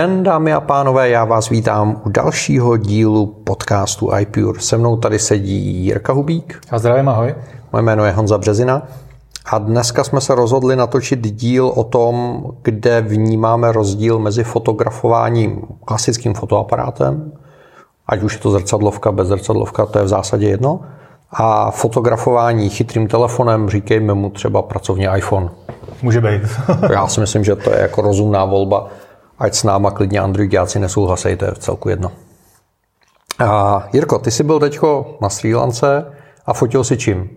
Den, dámy a pánové, já vás vítám u dalšího dílu podcastu iPure. Se mnou tady sedí Jirka Hubík. A zdravím, ahoj. Moje jméno je Honza Březina. A dneska jsme se rozhodli natočit díl o tom, kde vnímáme rozdíl mezi fotografováním klasickým fotoaparátem, ať už je to zrcadlovka, bez zrcadlovka, to je v zásadě jedno, a fotografování chytrým telefonem, říkejme mu třeba pracovně iPhone. Může být. Já si myslím, že to je jako rozumná volba, ať s náma klidně Androidiáci nesouhlasí, to je v celku jedno. A Jirko, ty jsi byl teďko na Sri Lance a fotil si čím?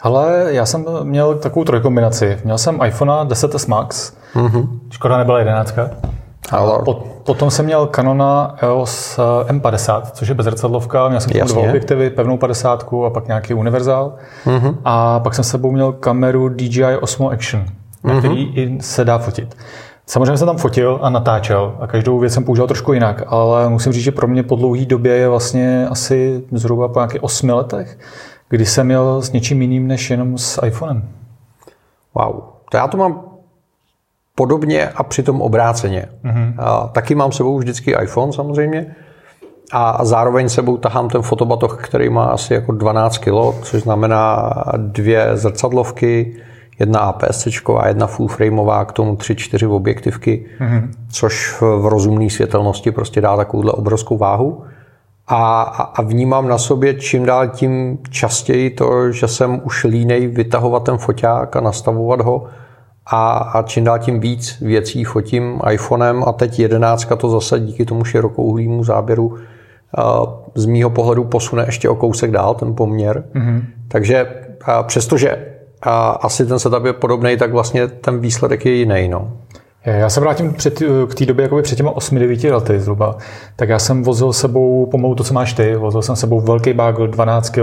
Ale já jsem měl takovou trojkombinaci. Měl jsem iPhone 10s Max, mm-hmm. škoda nebyla jedenáctka. Ale... Pot, potom jsem měl Canona EOS M50, což je bezrcadlovka. Měl jsem tam dva objektivy, pevnou 50 a pak nějaký univerzál. Mm-hmm. A pak jsem s sebou měl kameru DJI Osmo Action, na mm-hmm. který se dá fotit. Samozřejmě jsem tam fotil a natáčel a každou věc jsem používal trošku jinak, ale musím říct, že pro mě po dlouhé době je vlastně asi zhruba po nějakých osmi letech, kdy jsem měl s něčím jiným než jenom s iPhonem. Wow. To já to mám podobně a přitom obráceně. Mm-hmm. A taky mám sebou vždycky iPhone samozřejmě a zároveň sebou tahám ten fotobatoh, který má asi jako 12 kg, což znamená dvě zrcadlovky, jedna APS a jedna full frameová, k tomu tři, čtyři objektivky, mm-hmm. což v rozumné světelnosti prostě dá takovouhle obrovskou váhu. A, a vnímám na sobě čím dál tím častěji to, že jsem už línej vytahovat ten foťák a nastavovat ho a, a čím dál tím víc věcí fotím iPhonem a teď jedenáctka to zase díky tomu širokouhlýmu záběru z mýho pohledu posune ještě o kousek dál ten poměr. Mm-hmm. Takže přestože a asi ten setup je podobný, tak vlastně ten výsledek je jiný. No. Já se vrátím před, k té době jakoby před těma 8-9 lety zhruba. Tak já jsem vozil sebou pomalu to, co máš ty. Vozil jsem sebou velký bagel, 12 kg,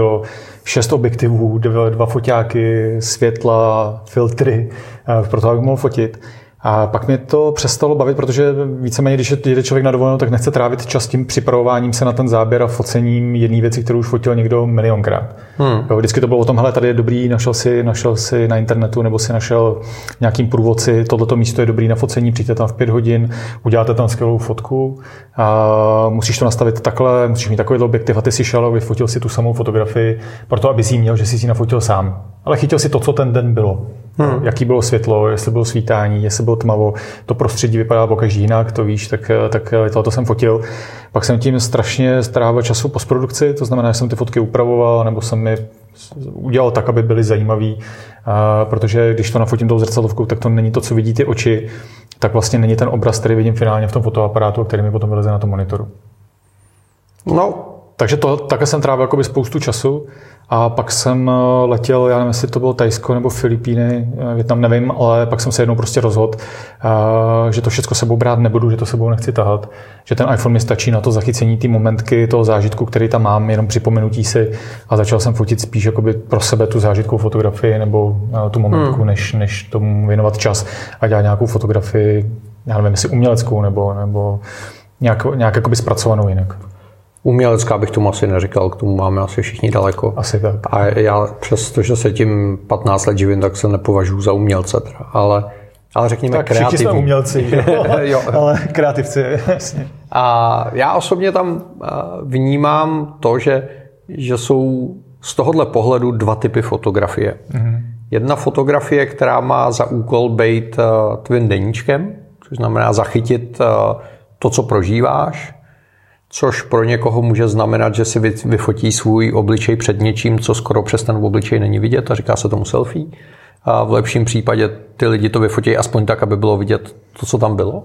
6 objektivů, dva foťáky, světla, filtry, eh, pro to, abych mohl fotit. A pak mě to přestalo bavit, protože víceméně, když jede člověk na dovolenou, tak nechce trávit čas tím připravováním se na ten záběr a focením jedné věci, kterou už fotil někdo milionkrát. Hmm. Jo, vždycky to bylo o tom, hele, tady je dobrý, našel si, našel si na internetu nebo si našel nějakým průvodci, tohleto místo je dobrý na focení, přijďte tam v pět hodin, uděláte tam skvělou fotku a musíš to nastavit takhle, musíš mít takový objektiv a ty si šel a vyfotil si tu samou fotografii, proto aby si ji měl, že jsi si nafotil sám. Ale chytil si to, co ten den bylo. Hmm. Jaký bylo světlo, jestli bylo svítání, jestli bylo tmavo, to prostředí vypadá pokaždý jinak, to víš, tak, tak tohle jsem fotil. Pak jsem tím strašně strávil času postprodukci, to znamená, že jsem ty fotky upravoval, nebo jsem je udělal tak, aby byly zajímavý, protože když to nafotím tou zrcadlovkou, tak to není to, co vidí ty oči, tak vlastně není ten obraz, který vidím finálně v tom fotoaparátu, který mi potom vyleze na tom monitoru. No, takže to, také jsem trávil spoustu času. A pak jsem eh, letěl, já nevím, jestli to bylo Tajsko nebo Filipíny, eh, Větnam nevím, ale pak jsem se jednou prostě rozhodl, eh, že to všechno sebou brát nebudu, že to sebou nechci tahat, že ten iPhone mi stačí na to zachycení ty momentky toho zážitku, který tam mám, jenom připomenutí si a začal jsem fotit spíš jakoby pro sebe tu zážitkovou fotografii nebo tu momentku, hmm. než, než tomu věnovat čas a dělat nějakou fotografii, já nevím, jestli uměleckou nebo, nebo nějak, nějak jakoby zpracovanou jinak. Umělecká bych tomu asi neříkal, k tomu máme asi všichni daleko. Asi tak. A já přesto, že se tím 15 let živím, tak se nepovažuji za umělce. Ale, ale řekněme tak kreativní. jsme umělci, jo? jo. ale kreativci, jasně. A já osobně tam eh, vnímám to, že, že jsou z tohohle pohledu dva typy fotografie. Mm-hmm. Jedna fotografie, která má za úkol být uh, tvým deníčkem, což znamená zachytit uh, to, co prožíváš, což pro někoho může znamenat, že si vyfotí svůj obličej před něčím, co skoro přes ten obličej není vidět a říká se tomu selfie. A v lepším případě ty lidi to vyfotí aspoň tak, aby bylo vidět to, co tam bylo.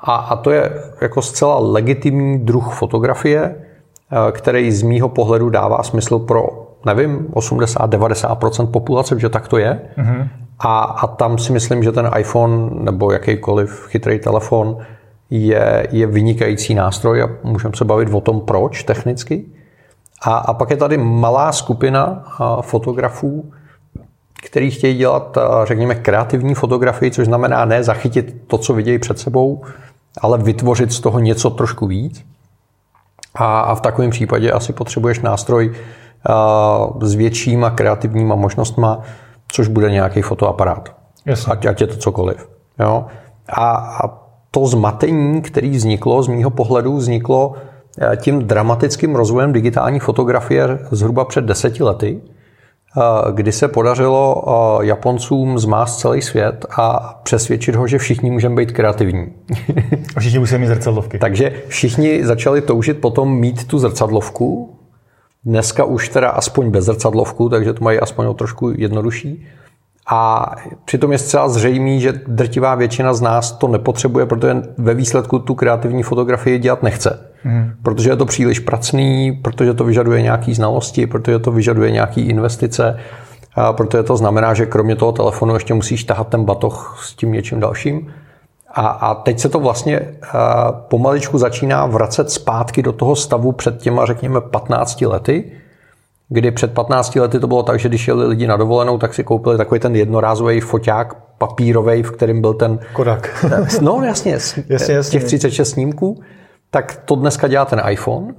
A, a to je jako zcela legitimní druh fotografie, eh, který z mýho pohledu dává smysl pro, nevím, 80-90% populace, že tak to je. Mm-hmm. A, a tam si myslím, že ten iPhone nebo jakýkoliv chytrý telefon je, je vynikající nástroj a můžeme se bavit o tom, proč technicky. A, a pak je tady malá skupina fotografů, který chtějí dělat, řekněme, kreativní fotografii, což znamená ne zachytit to, co vidějí před sebou, ale vytvořit z toho něco trošku víc. A, a v takovém případě asi potřebuješ nástroj s většíma kreativníma možnostma, což bude nějaký fotoaparát. Ať, ať je to cokoliv. Jo? A, a to zmatení, který vzniklo z mýho pohledu, vzniklo eh, tím dramatickým rozvojem digitální fotografie zhruba před deseti lety, eh, kdy se podařilo eh, Japoncům zmást celý svět a přesvědčit ho, že všichni můžeme být kreativní. A všichni musí mít zrcadlovky. Takže všichni začali toužit potom mít tu zrcadlovku. Dneska už teda aspoň bez zrcadlovku, takže to mají aspoň o trošku jednodušší. A přitom je zcela zřejmý, že drtivá většina z nás to nepotřebuje, protože ve výsledku tu kreativní fotografii dělat nechce. Hmm. Protože je to příliš pracný, protože to vyžaduje nějaké znalosti, protože to vyžaduje nějaké investice, a protože to znamená, že kromě toho telefonu ještě musíš tahat ten batoh s tím něčím dalším. A, a teď se to vlastně pomaličku začíná vracet zpátky do toho stavu před těma, řekněme, 15 lety, kdy před 15 lety to bylo tak, že když jeli lidi na dovolenou, tak si koupili takový ten jednorázový foťák papírový, v kterým byl ten... Kodak. no jasně, jasně, jasně. těch 36 snímků. Tak to dneska dělá ten iPhone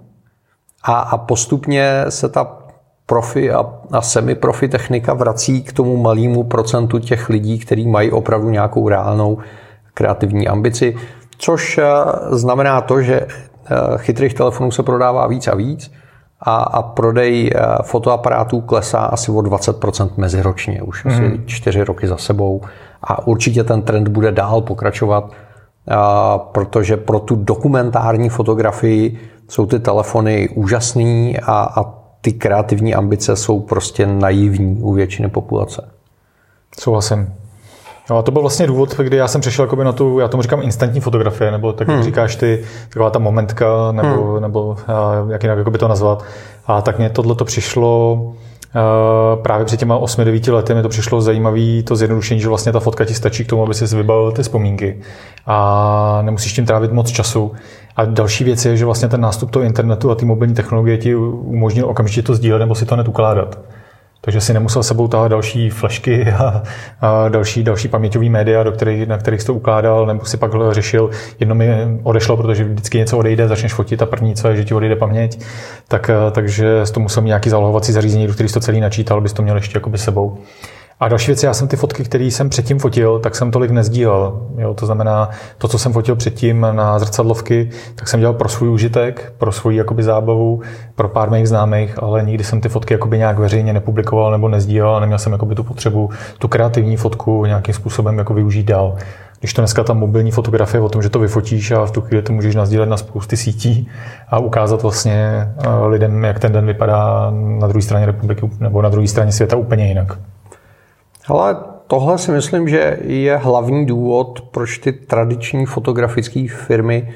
a, a postupně se ta profi a, a semi-profi technika vrací k tomu malému procentu těch lidí, kteří mají opravdu nějakou reálnou kreativní ambici, což eh, znamená to, že eh, chytrých telefonů se prodává víc a víc a, a prodej eh, fotoaparátů klesá asi o 20% meziročně, už mm. asi mhm. čtyři roky za sebou a určitě ten trend bude dál pokračovat, a, protože pro tu dokumentární fotografii jsou ty telefony úžasný a, a ty kreativní ambice jsou prostě naivní u většiny populace. Souhlasím. No a to byl vlastně důvod, kdy já jsem přešel na tu, já tomu říkám instantní fotografie, nebo tak, jak hmm. říkáš ty, taková ta momentka, nebo, hmm. nebo jak jinak by to nazvat. A tak mě tohle to přišlo právě před těma 8-9 lety mi to přišlo zajímavé to zjednodušení, že vlastně ta fotka ti stačí k tomu, aby si vybavil ty vzpomínky a nemusíš tím trávit moc času. A další věc je, že vlastně ten nástup toho internetu a ty mobilní technologie ti umožnil okamžitě to sdílet nebo si to hned ukládat. Takže si nemusel sebou tahat další flashky a, a další, další paměťový média, do kterých, na kterých jsi to ukládal, nebo si pak řešil, jedno mi odešlo, protože vždycky něco odejde, začneš fotit a první, co je, že ti odejde paměť, tak, takže jsi to musel mít nějaký zálohovací zařízení, do kterých to celý načítal, bys to měl ještě jakoby sebou. A další věc, já jsem ty fotky, které jsem předtím fotil, tak jsem tolik nezdílel. Jo, to znamená, to, co jsem fotil předtím na zrcadlovky, tak jsem dělal pro svůj užitek, pro svou jakoby zábavu, pro pár mých známých, ale nikdy jsem ty fotky jakoby nějak veřejně nepublikoval nebo nezdílel a neměl jsem jakoby tu potřebu tu kreativní fotku nějakým způsobem jako využít dál. Když to dneska ta mobilní fotografie o tom, že to vyfotíš a v tu chvíli to můžeš nazdílet na spousty sítí a ukázat vlastně eh, lidem, jak ten den vypadá na druhé straně republiky nebo na druhé straně světa úplně jinak. Ale tohle si myslím, že je hlavní důvod, proč ty tradiční fotografické firmy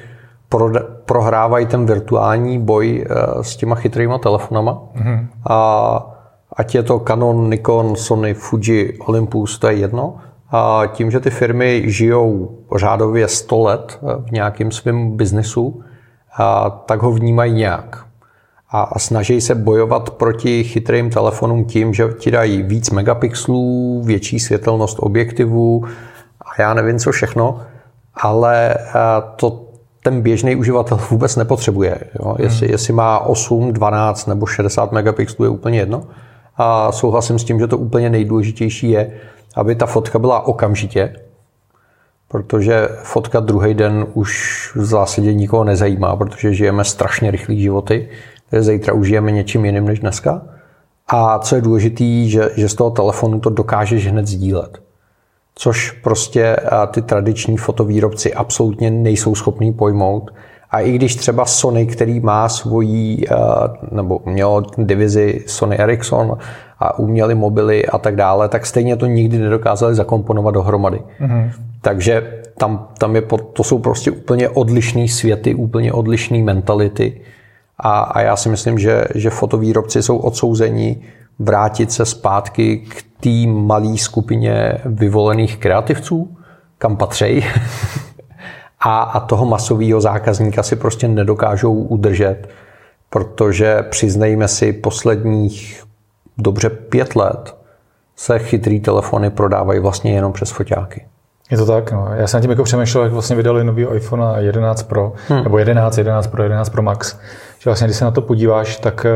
prohrávají ten virtuální boj eh, s těma chytrýma telefonama. Mm-hmm. A ať je to Canon, Nikon, Sony, Fuji, Olympus, to je jedno. A tím, že ty firmy žijou řádově 100 let eh, v nějakém svém biznesu, tak ho vnímají nějak a, a snaží se bojovat proti chytrým telefonům tím, že ti dají víc megapixelů, větší světelnost objektivů a já nevím co všechno, ale to ten běžný uživatel vůbec nepotřebuje. Jo? Jestli, hmm. jestli má 8, 12 nebo 60 megapixelů je úplně jedno. A souhlasím s tím, že to úplně nejdůležitější je, aby ta fotka byla okamžitě, protože fotka druhý den už v zásadě nikoho nezajímá, protože žijeme strašně rychlý životy zítra užijeme něčím jiným než dneska. A co je důležité, že, že z toho telefonu to dokážeš hned sdílet. Což prostě ty tradiční fotovýrobci absolutně nejsou schopní pojmout. A i když třeba Sony, který má svoji, nebo mělo divizi Sony Ericsson a uměli mobily a tak dále, tak stejně to nikdy nedokázali zakomponovat dohromady. Mm-hmm. Takže tam, tam je, to jsou prostě úplně odlišné světy, úplně odlišné mentality. A, a já si myslím, že, že fotovýrobci jsou odsouzeni vrátit se zpátky k té malé skupině vyvolených kreativců, kam patří. a, a toho masového zákazníka si prostě nedokážou udržet, protože přiznejme si, posledních dobře pět let se chytrý telefony prodávají vlastně jenom přes foťáky. Je to tak, no. Já jsem tím jako přemýšlel, jak vlastně vydali nový iPhone 11 Pro, hmm. nebo 11, 11 Pro, 11 Pro Max. Že vlastně, když se na to podíváš, tak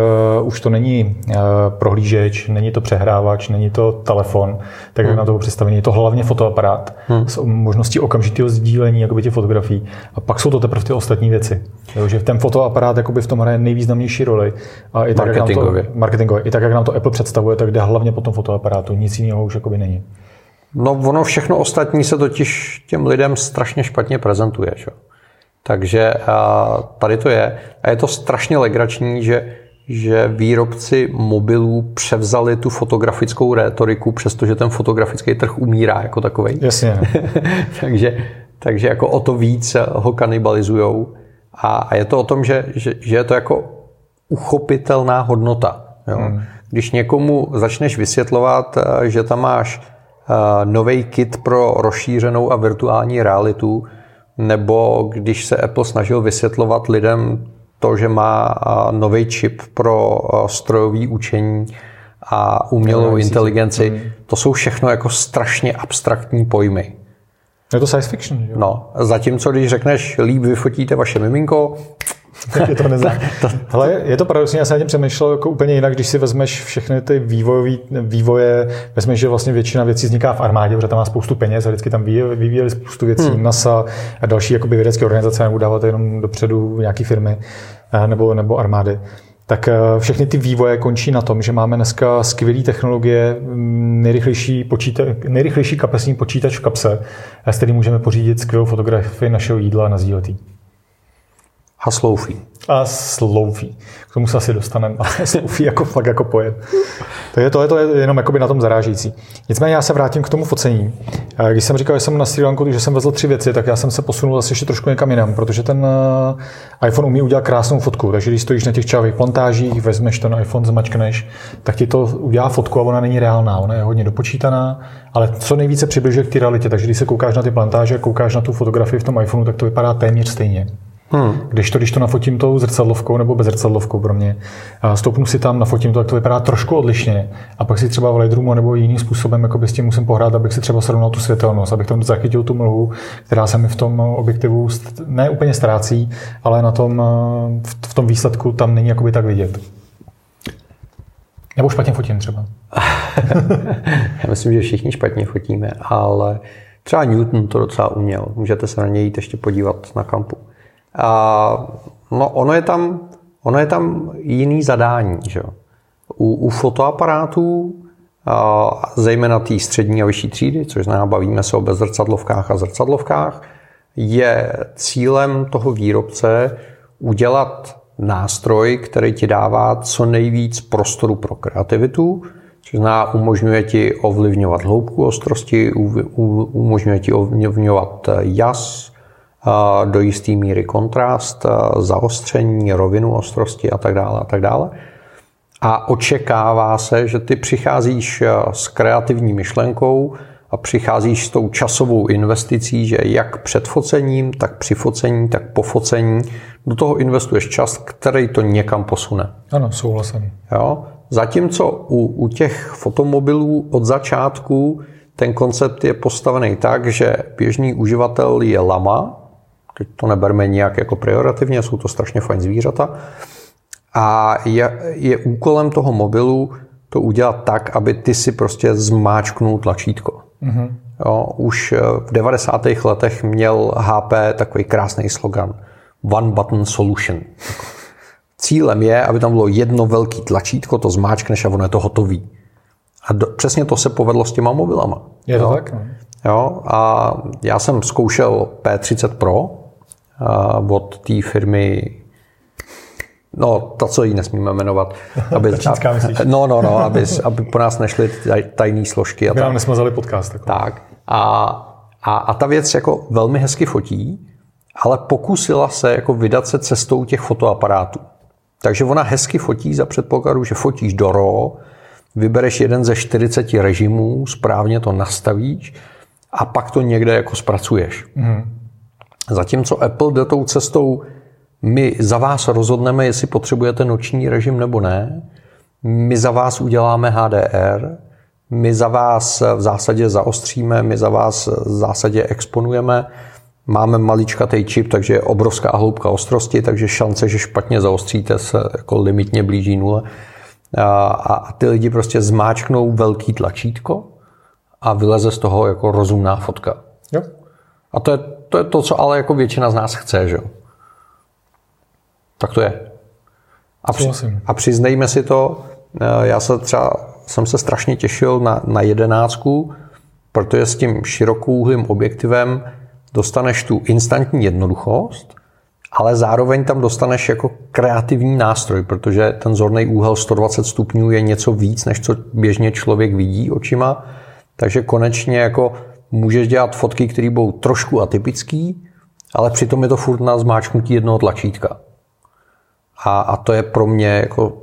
uh, už to není uh, prohlížeč, není to přehrávač, není to telefon, tak hmm. jak na toho představení. Je to hlavně fotoaparát hmm. s možností okamžitého sdílení jakoby těch fotografií. A pak jsou to teprve ty ostatní věci. Jo, že ten fotoaparát jakoby v tom hraje nejvýznamnější roli. A i tak, marketingově. Jak nám to, marketingově. I tak, jak nám to Apple představuje, tak jde hlavně po tom fotoaparátu. Nic jiného už jakoby není. No ono všechno ostatní se totiž těm lidem strašně špatně prezentuje. Čo? Takže tady to je. A je to strašně legrační, že, že výrobci mobilů převzali tu fotografickou rétoriku, přestože ten fotografický trh umírá jako takový. Jasně. takže, takže jako o to víc ho kanibalizujou. A, a je to o tom, že, že, že je to jako uchopitelná hodnota. Jo? Hmm. Když někomu začneš vysvětlovat, že tam máš nový kit pro rozšířenou a virtuální realitu, nebo když se Apple snažil vysvětlovat lidem to, že má nový čip pro strojový učení a umělou inteligenci, hmm. to jsou všechno jako strašně abstraktní pojmy. Je to science fiction, jo? No, zatímco když řekneš, líp vyfotíte vaše miminko, tak je to neznám. Ale je to paradoxní, já jsem na tím přemýšlel jako úplně jinak, když si vezmeš všechny ty vývojové vývoje, vezmeš, že vlastně většina věcí vzniká v armádě, protože tam má spoustu peněz a vždycky tam vyvíjeli spoustu věcí, hmm. NASA a další jakoby vědecké organizace, nebo dávat jenom dopředu nějaké firmy eh, nebo, nebo armády tak eh, všechny ty vývoje končí na tom, že máme dneska skvělé technologie, mm, nejrychlejší, počíta, nejrychlejší kapesní počítač v kapse, s kterým můžeme pořídit skvělou fotografii našeho jídla na sdíletý. A sloufí. A sloufí. K tomu se asi dostaneme, ale sloufí jako fakt jako pojem. To je, to je, to je jenom na tom zarážící. Nicméně já se vrátím k tomu focení. Když jsem říkal, že jsem na Sri Lanku, že jsem vezl tři věci, tak já jsem se posunul zase ještě trošku někam jinam, protože ten eh, iPhone umí udělat krásnou fotku. Takže když stojíš na těch čávých plantážích, vezmeš ten iPhone, zmačkneš, tak ti to udělá fotku a ona není reálná. Ona je hodně dopočítaná, ale co nejvíce přibližuje k té realitě. Takže když se koukáš na ty plantáže, koukáš na tu fotografii v tom iPhoneu, tak to vypadá téměř stejně. Hmm. Když, to, když to nafotím tou zrcadlovkou nebo bez zrcadlovkou pro mě, stoupnu si tam, nafotím to, tak to vypadá trošku odlišně. A pak si třeba v Lightroomu nebo jiným způsobem jako s tím musím pohrát, abych si třeba srovnal tu světelnost, abych tam zachytil tu mlhu, která se mi v tom objektivu ne úplně ztrácí, ale na tom, v tom výsledku tam není jakoby tak vidět. Nebo špatně fotím třeba. Já myslím, že všichni špatně fotíme, ale třeba Newton to docela uměl. Můžete se na něj jít ještě podívat na kampu. A, no ono je tam, ono je tam jiný zadání. Že? U, u fotoaparátů, a, zejména té střední a vyšší třídy, což znamená, bavíme se o bezrcadlovkách a zrcadlovkách, je cílem toho výrobce udělat nástroj, který ti dává co nejvíc prostoru pro kreativitu, což znamená, umožňuje ti ovlivňovat hloubku ostrosti, umožňuje ti ovlivňovat jas, do jisté míry kontrast, zaostření, rovinu ostrosti a tak dále a tak dále. A očekává se, že ty přicházíš s kreativní myšlenkou a přicházíš s tou časovou investicí, že jak před focením, tak při focení, tak po focení do toho investuješ čas, který to někam posune. Ano, souhlasím. Jo? Zatímco u, u těch fotomobilů od začátku ten koncept je postavený tak, že běžný uživatel je lama, Teď to neberme nijak jako pejorativně, jsou to strašně fajn zvířata. A je, je úkolem toho mobilu to udělat tak, aby ty si prostě zmáčknul tlačítko. Mm-hmm. Jo, už eh, v 90. letech měl HP takový krásný slogan One Button Solution. Cílem je, aby tam bylo jedno velký tlačítko, to zmáčkneš a ono je to hotový. A do, přesně to se povedlo s těma mobilama. Je to jo? tak? No. Jo, a já jsem zkoušel P30 Pro, od té firmy No, ta, co ji nesmíme jmenovat. Aby, Čínská, myslíš? No, no, no, aby, aby po nás nešly tajné složky. A aby nám nesmazali podcast. Tako. Tak. A, a, a ta věc jako velmi hezky fotí, ale pokusila se jako vydat se cestou těch fotoaparátů. Takže ona hezky fotí za předpokladu, že fotíš do RAW, vybereš jeden ze 40 režimů, správně to nastavíš a pak to někde jako zpracuješ. Mm. Zatímco Apple jde tou cestou, my za vás rozhodneme, jestli potřebujete noční režim nebo ne, my za vás uděláme HDR, my za vás v zásadě zaostříme, my za vás v zásadě exponujeme, máme maličkatý čip, takže je obrovská hloubka ostrosti, takže šance, že špatně zaostříte, se jako limitně blíží nule. A, a ty lidi prostě zmáčknou velký tlačítko a vyleze z toho jako rozumná fotka. Jo. A to je, to je to, co ale jako většina z nás chce, že jo? Tak to je. A, při, a přiznejme si to, eh, já se třeba jsem se strašně těšil na, na jedenáctku, protože s tím širokouhlým objektivem dostaneš tu instantní jednoduchost, ale zároveň tam dostaneš jako kreativní nástroj, protože ten zorný úhel 120 stupňů je něco víc, než co běžně člověk vidí očima. Takže konečně jako můžeš dělat fotky, které budou trošku atypický, ale přitom je to furt na zmáčknutí jednoho tlačítka. A, a to je pro mě jako,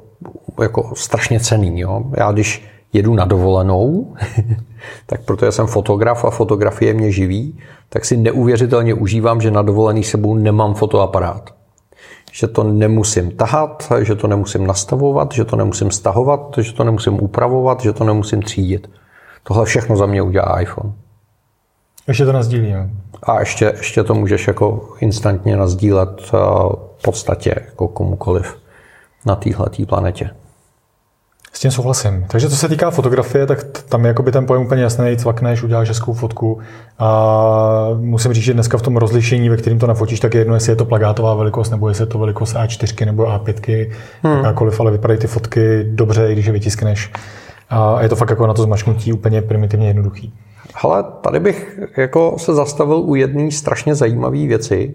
jako strašně cený. Jo? Já když jedu na dovolenou, tak protože jsem fotograf a fotografie mě živí, tak si neuvěřitelně užívám, že na dovolený sebou nemám fotoaparát. Že to nemusím tahat, že to nemusím nastavovat, že to nemusím stahovat, že to nemusím upravovat, že to nemusím třídit. Tohle všechno za mě udělá iPhone. Ještě to nazdílí, jo. A ještě, ještě to můžeš jako instantně nazdílet eh, v podstatě jako komukoliv na téhle planetě. S tím souhlasím. Takže co se týká fotografie, tak tam je jakoby ten pojem úplně jasný, cvakneš, uděláš hezkou fotku a musím říct, že dneska v tom rozlišení, ve kterým to nafotíš, tak je jedno, jestli je to plagátová velikost, nebo jestli je to velikost A4 nebo A5, hmm. jakákoliv, ale vypadají ty fotky dobře, i když je vytiskneš. A je to fakt jako na to zmašknutí úplně primitivně jednoduchý. Ale tady bych jako se zastavil u jedné strašně zajímavé věci,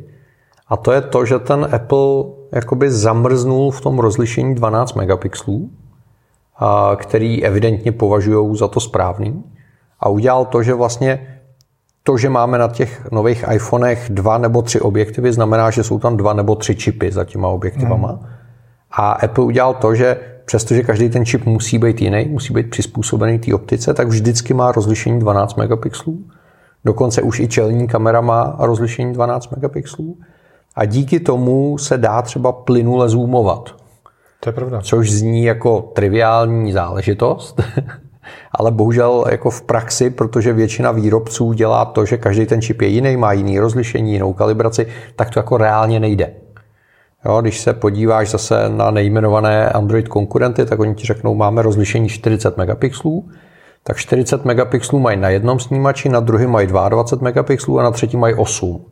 a to je to, že ten Apple jakoby zamrznul v tom rozlišení 12 megapixelů, který evidentně považují za to správný. A udělal to, že vlastně to, že máme na těch nových iPhonech dva nebo tři objektivy, znamená, že jsou tam dva nebo tři čipy za těma objektivama. Hmm. A Apple udělal to, že přestože každý ten čip musí být jiný, musí být přizpůsobený té optice, tak vždycky má rozlišení 12 megapixelů. Dokonce už i čelní kamera má rozlišení 12 megapixelů. A díky tomu se dá třeba plynule zoomovat. To je pravda. Což zní jako triviální záležitost, ale bohužel jako v praxi, protože většina výrobců dělá to, že každý ten čip je jiný, má jiný rozlišení, jinou kalibraci, tak to jako reálně nejde. Jo, když se podíváš zase na nejmenované Android konkurenty, tak oni ti řeknou, máme rozlišení 40 megapixelů, tak 40 megapixelů mají na jednom snímači, na druhém mají 22 megapixelů a na třetím mají 8.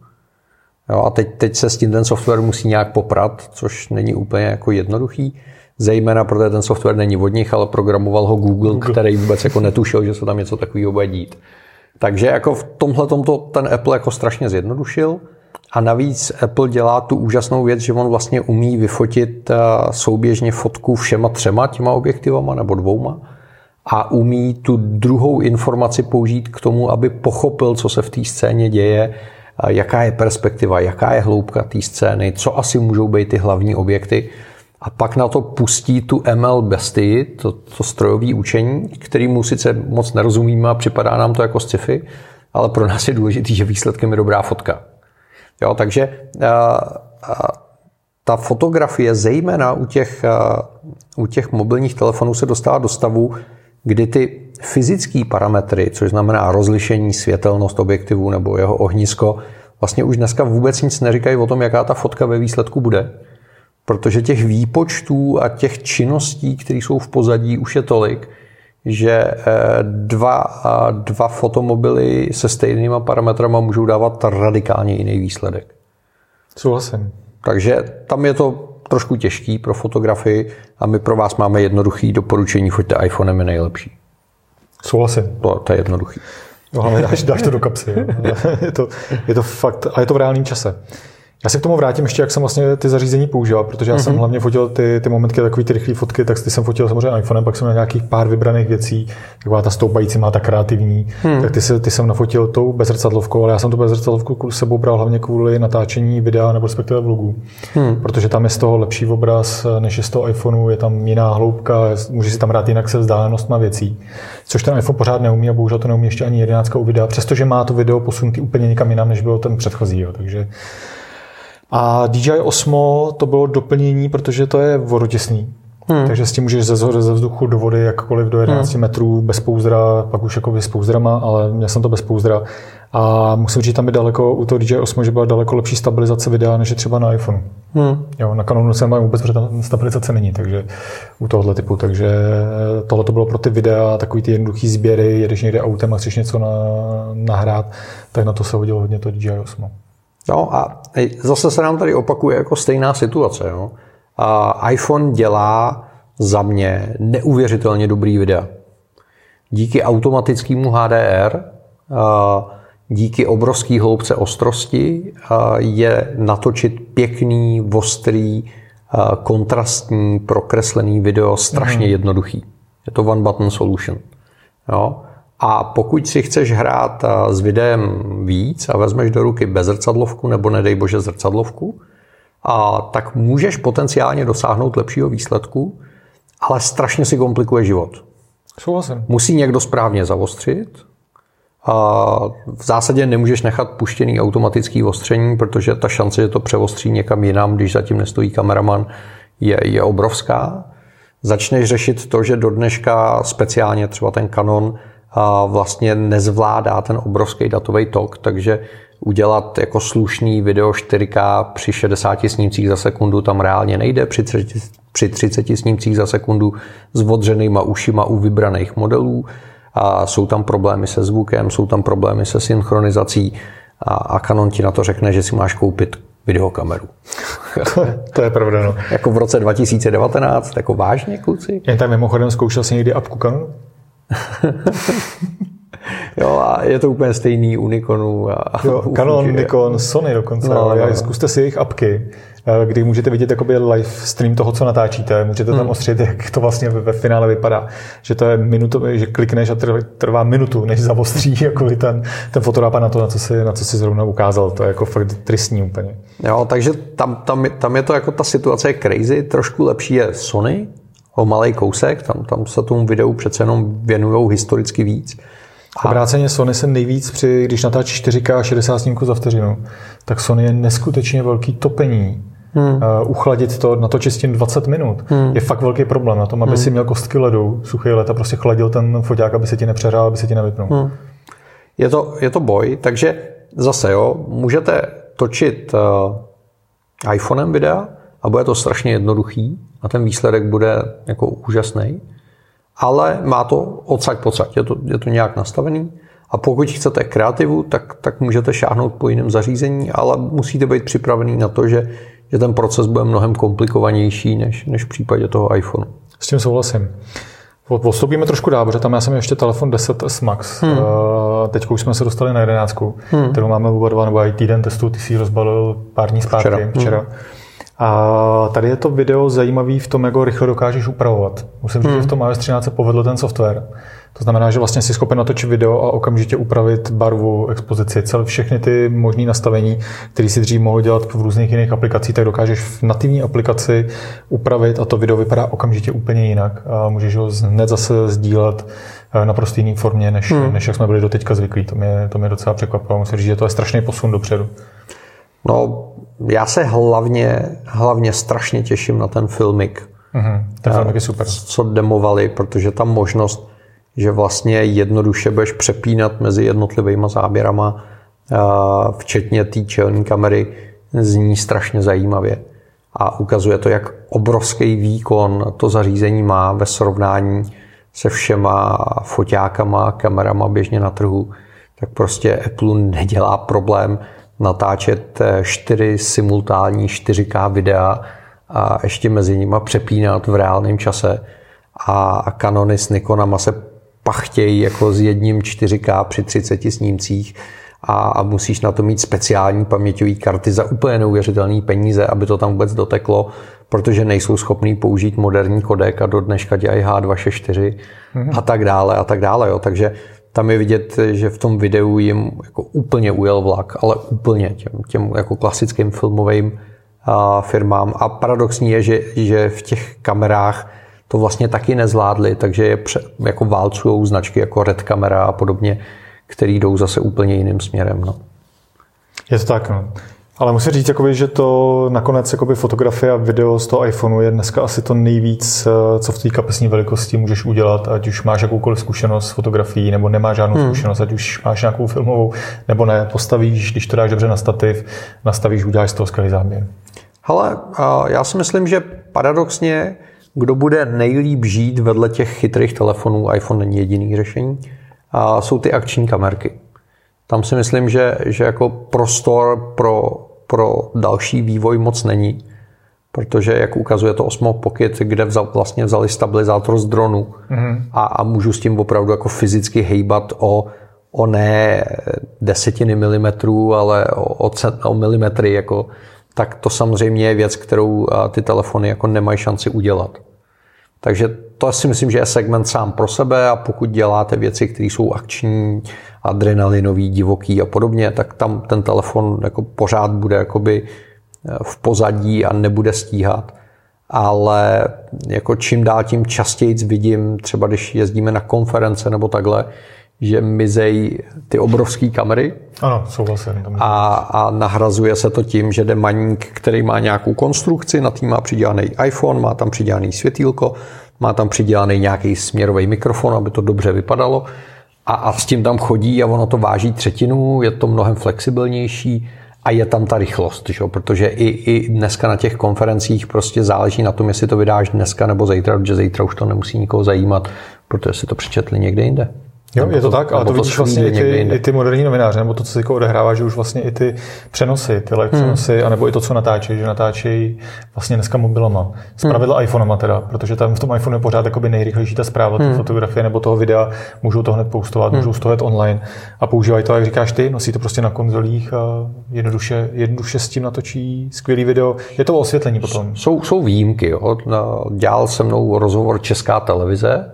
Jo, a teď, teď se s tím ten software musí nějak poprat, což není úplně jako jednoduchý. Zejména protože ten software není od nich, ale programoval ho Google, Google. který vůbec jako netušil, že se tam něco takového bude dít. Takže jako v tomhle tomto ten Apple jako strašně zjednodušil. A navíc Apple dělá tu úžasnou věc, že on vlastně umí vyfotit eh, souběžně fotku všema třema těma objektivama nebo dvouma a umí tu druhou informaci použít k tomu, aby pochopil, co se v té scéně děje, jaká je perspektiva, jaká je hloubka té scény, co asi můžou být ty hlavní objekty. A pak na to pustí tu ML bestii, to, to strojové učení, kterýmu sice moc nerozumíme a připadá nám to jako sci-fi, ale pro nás je důležité, že výsledkem je dobrá fotka. Jo, takže a, a, ta fotografie, zejména u těch, a, u těch mobilních telefonů, se dostává do stavu, kdy ty fyzické parametry, což znamená rozlišení, světelnost objektivu nebo jeho ohnisko, vlastně už dneska vůbec nic neříkají o tom, jaká ta fotka ve výsledku bude. Protože těch výpočtů a těch činností, které jsou v pozadí, už je tolik, že eh, dva, dva fotomobily se stejnýma parametrama můžou dávat radikálně jiný výsledek. Souhlasím. Takže tam je to trošku těžký pro fotografii a my pro vás máme jednoduchý doporučení, foťte iPhonem je nejlepší. Souhlasím. To, to je jednoduchý. No, ale dáš, dáš to do kapsy. je, to, je to fakt, a je to v reálném čase. Já se k tomu vrátím ještě, jak jsem vlastně ty zařízení používal, protože já mm-hmm. jsem mhm. hlavně fotil ty, ty momentky, takové ty rychlé fotky, tak ty jsem fotil samozřejmě iPhonem, pak jsem na nějakých pár vybraných věcí, taková ta stoupající má ta kreativní, mm. tak ty, si, ty jsem nafotil tou bezrcadlovkou, ale já jsem tu bezrcadlovku s sebou bral hlavně kvůli natáčení videa nebo respektive vlogu, mm. protože tam je z toho lepší obraz, než je z toho iPhoneu, je tam jiná hloubka, může si tam hrát jinak se vzdálenostma věcí, což ten iPhone pořád neumí a bohužel to neumí ještě ani 11 u videa, přestože má to video posunutý úplně někam jinam, než bylo ten předchozí. Jo. Takže a DJI Osmo to bylo doplnění, protože to je vodotěsný. Hmm. Takže s tím můžeš ze ze vzduchu do vody jakkoliv do 11 hmm. metrů bez pouzdra, pak už jako s pouzdrama, ale měl jsem to bez pouzdra. A musím říct, tam je daleko, u toho DJI Osmo, že byla daleko lepší stabilizace videa, než je třeba na iPhone. Hmm. Jo, na Canonu se mají vůbec, protože tam stabilizace není, takže u tohohle typu. Takže tohle to bylo pro ty videa, takový ty jednoduchý sběry, jedeš někde autem a chceš něco na, nahrát, tak na to se hodilo hodně to DJI Osmo. No a zase se nám tady opakuje jako stejná situace. Jo? A iPhone dělá za mě neuvěřitelně dobrý videa. Díky automatickému HDR, díky obrovské hloubce ostrosti je natočit pěkný, ostrý, kontrastní, prokreslený video strašně mm. jednoduchý. Je to one button solution. Jo? A pokud si chceš hrát s videem víc a vezmeš do ruky bez zrcadlovku nebo nedej bože zrcadlovku, a tak můžeš potenciálně dosáhnout lepšího výsledku, ale strašně si komplikuje život. Souhlasím. Musí někdo správně zavostřit. A v zásadě nemůžeš nechat puštěný automatický ostření, protože ta šance, že to převostří někam jinam, když zatím nestojí kameraman, je, je obrovská. Začneš řešit to, že do dneška speciálně třeba ten Canon vlastně nezvládá ten obrovský datový tok, takže udělat jako slušný video 4K při 60 snímcích za sekundu tam reálně nejde, při 30, při 30 snímcích za sekundu s odřenýma ušima u vybraných modelů. A jsou tam problémy se zvukem, jsou tam problémy se synchronizací a, a Canon ti na to řekne, že si máš koupit videokameru. to, to je pravda, no. jako v roce 2019, jako vážně, kluci? Jen tam mimochodem zkoušel jsi někdy apku Canon? jo, a je to úplně stejný u Nikonu. A jo, u Canon, Fuji. Nikon, Sony dokonce. No, no, no. Zkuste si jejich apky, eh, kdy můžete vidět jakoby live stream toho, co natáčíte. Můžete tam hmm. ostřit, jak to vlastně ve, finále vypadá. Že to je minutu, že klikneš a trvá minutu, než zavostří jako ten, ten fotorápa na to, na co, si, na co si zrovna ukázal. To je jako fakt tristní úplně. Jo, takže tam, tam, tam je to jako ta situace je crazy. Trošku lepší je Sony, o malý kousek, tam, tam se tomu videu přece jenom věnují historicky víc. A... Obráceně Sony se nejvíc při, když natáčí 4K 60 snímků za vteřinu, tak Sony je neskutečně velký topení. Hmm. Uh, uchladit to, natočit s tím 20 minut, hmm. je fakt velký problém na tom, aby hmm. si měl kostky ledu, suchý led a prostě chladil ten foťák, aby se ti nepřehrál, aby se ti nevypnul. Hmm. Je, to, je to boj, takže zase jo, můžete točit uh, iPhonem videa a bude to strašně jednoduchý a ten výsledek bude jako úžasný ale má to odsaď pocať, je to, je to nějak nastavený. A pokud chcete kreativu, tak, tak můžete šáhnout po jiném zařízení, ale musíte být připravený na to, že, že ten proces bude mnohem komplikovanější než, než v případě toho iPhone. S tím souhlasím. Postoupíme trošku dál, protože tam já jsem ještě telefon 10S Max. Hmm. Eh, teď už jsme se dostali na 11, hmm. kterou máme oba dva, nebo i týden testu, ty si ji rozbalil pár dní zpátky, včera. včera. Hmm. A tady je to video zajímavý v tom, jak ho rychle dokážeš upravovat. Musím říct, hmm. že v tom iOS 13 se povedl ten software. To znamená, že vlastně si schopen natočit video a okamžitě upravit barvu, expozici, celé všechny ty možné nastavení, které si dřív mohl dělat v různých jiných aplikacích, tak dokážeš v nativní aplikaci upravit a to video vypadá okamžitě úplně jinak. A můžeš ho hned zase sdílet eh, na prostě jiné formě, než, hmm. než jak jsme byli doteďka zvyklí. To mě, to mě docela překvapilo. Musím říct, že to je strašný posun dopředu. No, já se hlavně, hlavně strašně těším na ten filmik. Mm-hmm. Ten filmik je super. Co demovali, protože ta možnost, že vlastně jednoduše budeš přepínat mezi jednotlivými záběrama, včetně té čelní kamery, zní strašně zajímavě. A ukazuje to, jak obrovský výkon to zařízení má ve srovnání se všema foťákama, kamerama běžně na trhu. Tak prostě Apple nedělá problém natáčet eh, čtyři simultánní 4K videa a ještě mezi nimi přepínat v reálném čase. A Canony s Nikonama se pachtějí jako s jedním 4K při 30 snímcích a, a musíš na to mít speciální paměťové karty za úplně neuvěřitelné peníze, aby to tam vůbec doteklo, protože nejsou schopní použít moderní kodek a do dneška dělají H264 mm-hmm. a tak dále a tak dále. Jo. Takže tam je vidět, že v tom videu jim jako úplně ujel vlak, ale úplně těm, těm jako klasickým filmovým a, firmám. A paradoxní je, že, že v těch kamerách to vlastně taky nezvládli, takže je pře, jako válcujou značky jako Red kamera a podobně, které jdou zase úplně jiným směrem. No. Je to tak, no. Ale musím říct, jakoby, že to nakonec jakoby, fotografie a video z toho iPhoneu je dneska asi to nejvíc, eh, co v té kapesní velikosti můžeš udělat, ať už máš jakoukoliv zkušenost s fotografií, nebo nemáš žádnou hmm. zkušenost, ať už máš nějakou filmovou, nebo ne, postavíš, když to dáš dobře na stativ, nastavíš, uděláš z toho skvělý záběr. Hele, já si myslím, že paradoxně, kdo bude nejlíp žít vedle těch chytrých telefonů, iPhone není jediný řešení, jsou ty akční kamerky. Tam si myslím, že, že jako prostor pro pro další vývoj moc není, protože, jak ukazuje to Osmo Pocket, kde vzal, vlastně vzali stabilizátor z dronu mm-hmm. a, a můžu s tím opravdu jako fyzicky hejbat o, o ne desetiny milimetrů, ale o, o, o milimetry, jako, tak to samozřejmě je věc, kterou ty telefony jako nemají šanci udělat. Takže to si myslím, že je segment sám pro sebe a pokud děláte věci, které jsou akční, adrenalinový, divoký a podobně, tak tam ten telefon jako pořád bude jakoby eh, v pozadí a nebude stíhat. Ale jako čím dál tím častěji vidím, třeba když jezdíme na konference nebo takhle, že mizej ty obrovské kamery. Ano, souhlasím. A, a nahrazuje se to tím, že jde maník, který má nějakou konstrukci, na tým má přidělaný iPhone, má tam přidělaný světýlko, má tam přidělaný nějaký směrový mikrofon, aby to dobře vypadalo a, a s tím tam chodí a ono to váží třetinu, je to mnohem flexibilnější a je tam ta rychlost, že? protože i, i dneska na těch konferencích prostě záleží na tom, jestli to vydáš dneska nebo zítra, protože zítra už to nemusí nikoho zajímat, protože si to přečetli někde jinde. Jo, je to tak, ale to vidíš vlastně i ty, i ty moderní novináře, nebo to, co se jako odehrává, že už vlastně i ty přenosy, ty live hmm. přenosy, anebo i to, co natáčejí, že natáčejí vlastně dneska mobilama. Z pravidla hmm. iPhonema teda, protože tam v tom iPhone je pořád jakoby nejrychlejší ta zpráva, hmm. ty fotografie nebo toho videa, můžou to hned postovat, hmm. můžou z toho jet online a používají to, jak říkáš ty, nosí to prostě na konzolích a jednoduše, jednoduše s tím natočí skvělý video. Je to o osvětlení potom. Jsou, jsou výjimky. Jo. Dělal se mnou rozhovor Česká televize,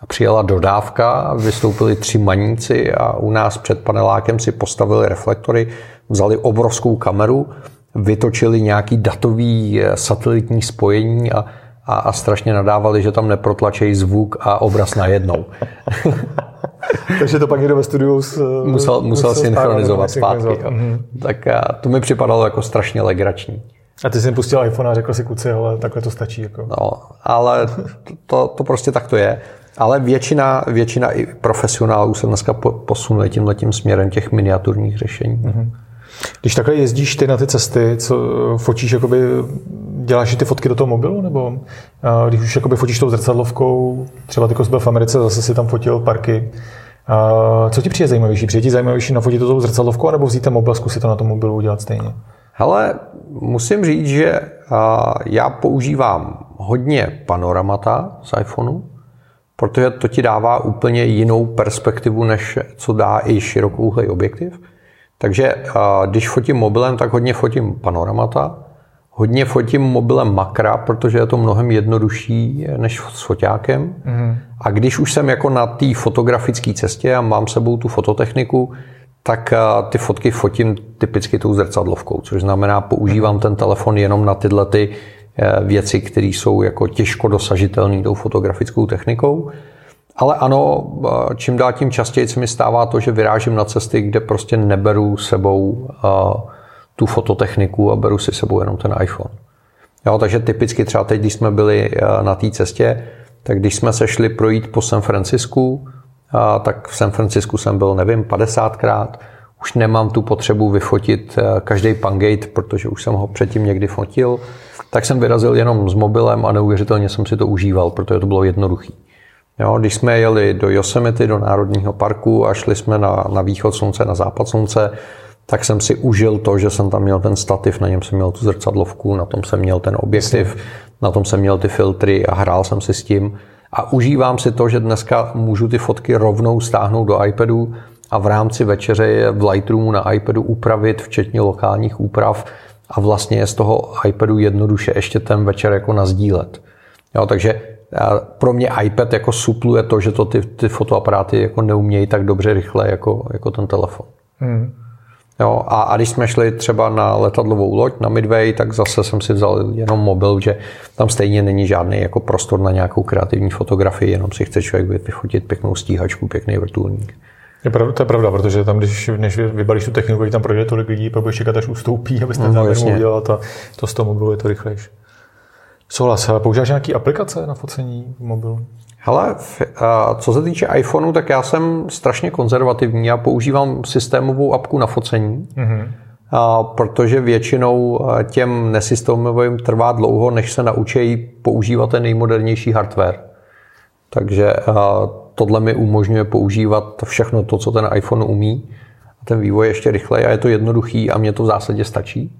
a přijela dodávka, vystoupili tři maníci a u nás před panelákem si postavili reflektory, vzali obrovskou kameru, vytočili nějaký datový eh, satelitní spojení a, a, a strašně nadávali, že tam neprotlačejí zvuk a obraz najednou. Takže to pak někdo ve studiu s, musel, musel, musel synchronizovat zpátky. Mm-hmm. Tak a to mi připadalo jako strašně legrační. A ty jsi pustil iPhone a řekl si kuci, ale takhle to stačí. Jako. No, ale to, to prostě tak to je. Ale většina, většina i profesionálů se dneska posunuje tímhle tím směrem těch miniaturních řešení. Mm-hmm. Když takhle jezdíš ty na ty cesty, co fotíš, jakoby, děláš ty fotky do toho mobilu, nebo když už jakoby fotíš tou zrcadlovkou, třeba ty byl v Americe, zase si tam fotil parky, co ti přijde zajímavější? Přijde ti zajímavější nafotit to tou zrcadlovkou, nebo vzít ten mobil a zkusit to na tom mobilu udělat stejně? Hele, musím říct, že já používám hodně panoramata z iPhoneu, protože to ti dává úplně jinou perspektivu, než co dá i širokouhlý objektiv. Takže když fotím mobilem, tak hodně fotím panoramata, hodně fotím mobilem makra, protože je to mnohem jednodušší než s foťákem. Mm. A když už jsem jako na té fotografické cestě a mám sebou tu fototechniku, tak ty fotky fotím typicky tou zrcadlovkou, což znamená, používám ten telefon jenom na tyhle ty věci, které jsou jako těžko dosažitelné tou fotografickou technikou. Ale ano, eh, čím dál tím častěji se mi stává to, že vyrážím na cesty, kde prostě neberu sebou eh, tu fototechniku a beru si sebou jenom ten iPhone. Jo, takže typicky třeba teď, když jsme byli na té cestě, tak když jsme se šli projít po San Francisku, tak v San Francisku jsem byl, nevím, 50krát. Už nemám tu potřebu vyfotit každý pangate, protože už jsem ho předtím někdy fotil tak jsem vyrazil jenom s mobilem a neuvěřitelně jsem si to užíval, protože to bylo jednoduché. Jo, když jsme jeli do Yosemite, do Národního parku a šli jsme na, na východ slunce, na západ slunce, tak jsem si užil to, že jsem tam měl ten stativ, na něm jsem měl tu zrcadlovku, na tom jsem měl ten objektiv, na tom jsem měl ty filtry a hrál jsem si s tím. A užívám si to, že dneska můžu ty fotky rovnou stáhnout do iPadu a v rámci večeře je v Lightroomu na iPadu upravit, včetně lokálních úprav, a vlastně je z toho iPadu jednoduše ještě ten večer jako nazdílet. Jo, takže pro mě iPad jako supluje to, že to ty, ty fotoaparáty jako neumějí tak dobře rychle jako, jako ten telefon. Hmm. Jo, a, a když jsme šli třeba na letadlovou loď na Midway, tak zase jsem si vzal jenom mobil, že tam stejně není žádný jako prostor na nějakou kreativní fotografii, jenom si chce člověk vyfotit pěknou stíhačku, pěkný vrtulník. Je pravda, to je pravda, protože tam, když než vybalíš tu techniku, tam projde tolik lidí, pak budeš čekat, až ustoupí, abys ten no, záběr mohl dělat a to z toho mobilu je to rychlejší. Souhlas. Používáš nějaké aplikace na focení v mobilu? Hele, co se týče iPhoneu, tak já jsem strašně konzervativní. Já používám systémovou apku na focení, mm-hmm. a protože většinou těm nesystémovým trvá dlouho, než se naučí používat ten nejmodernější hardware. Takže tohle mi umožňuje používat všechno to, co ten iPhone umí. A ten vývoj je ještě rychleji a je to jednoduchý a mě to v zásadě stačí.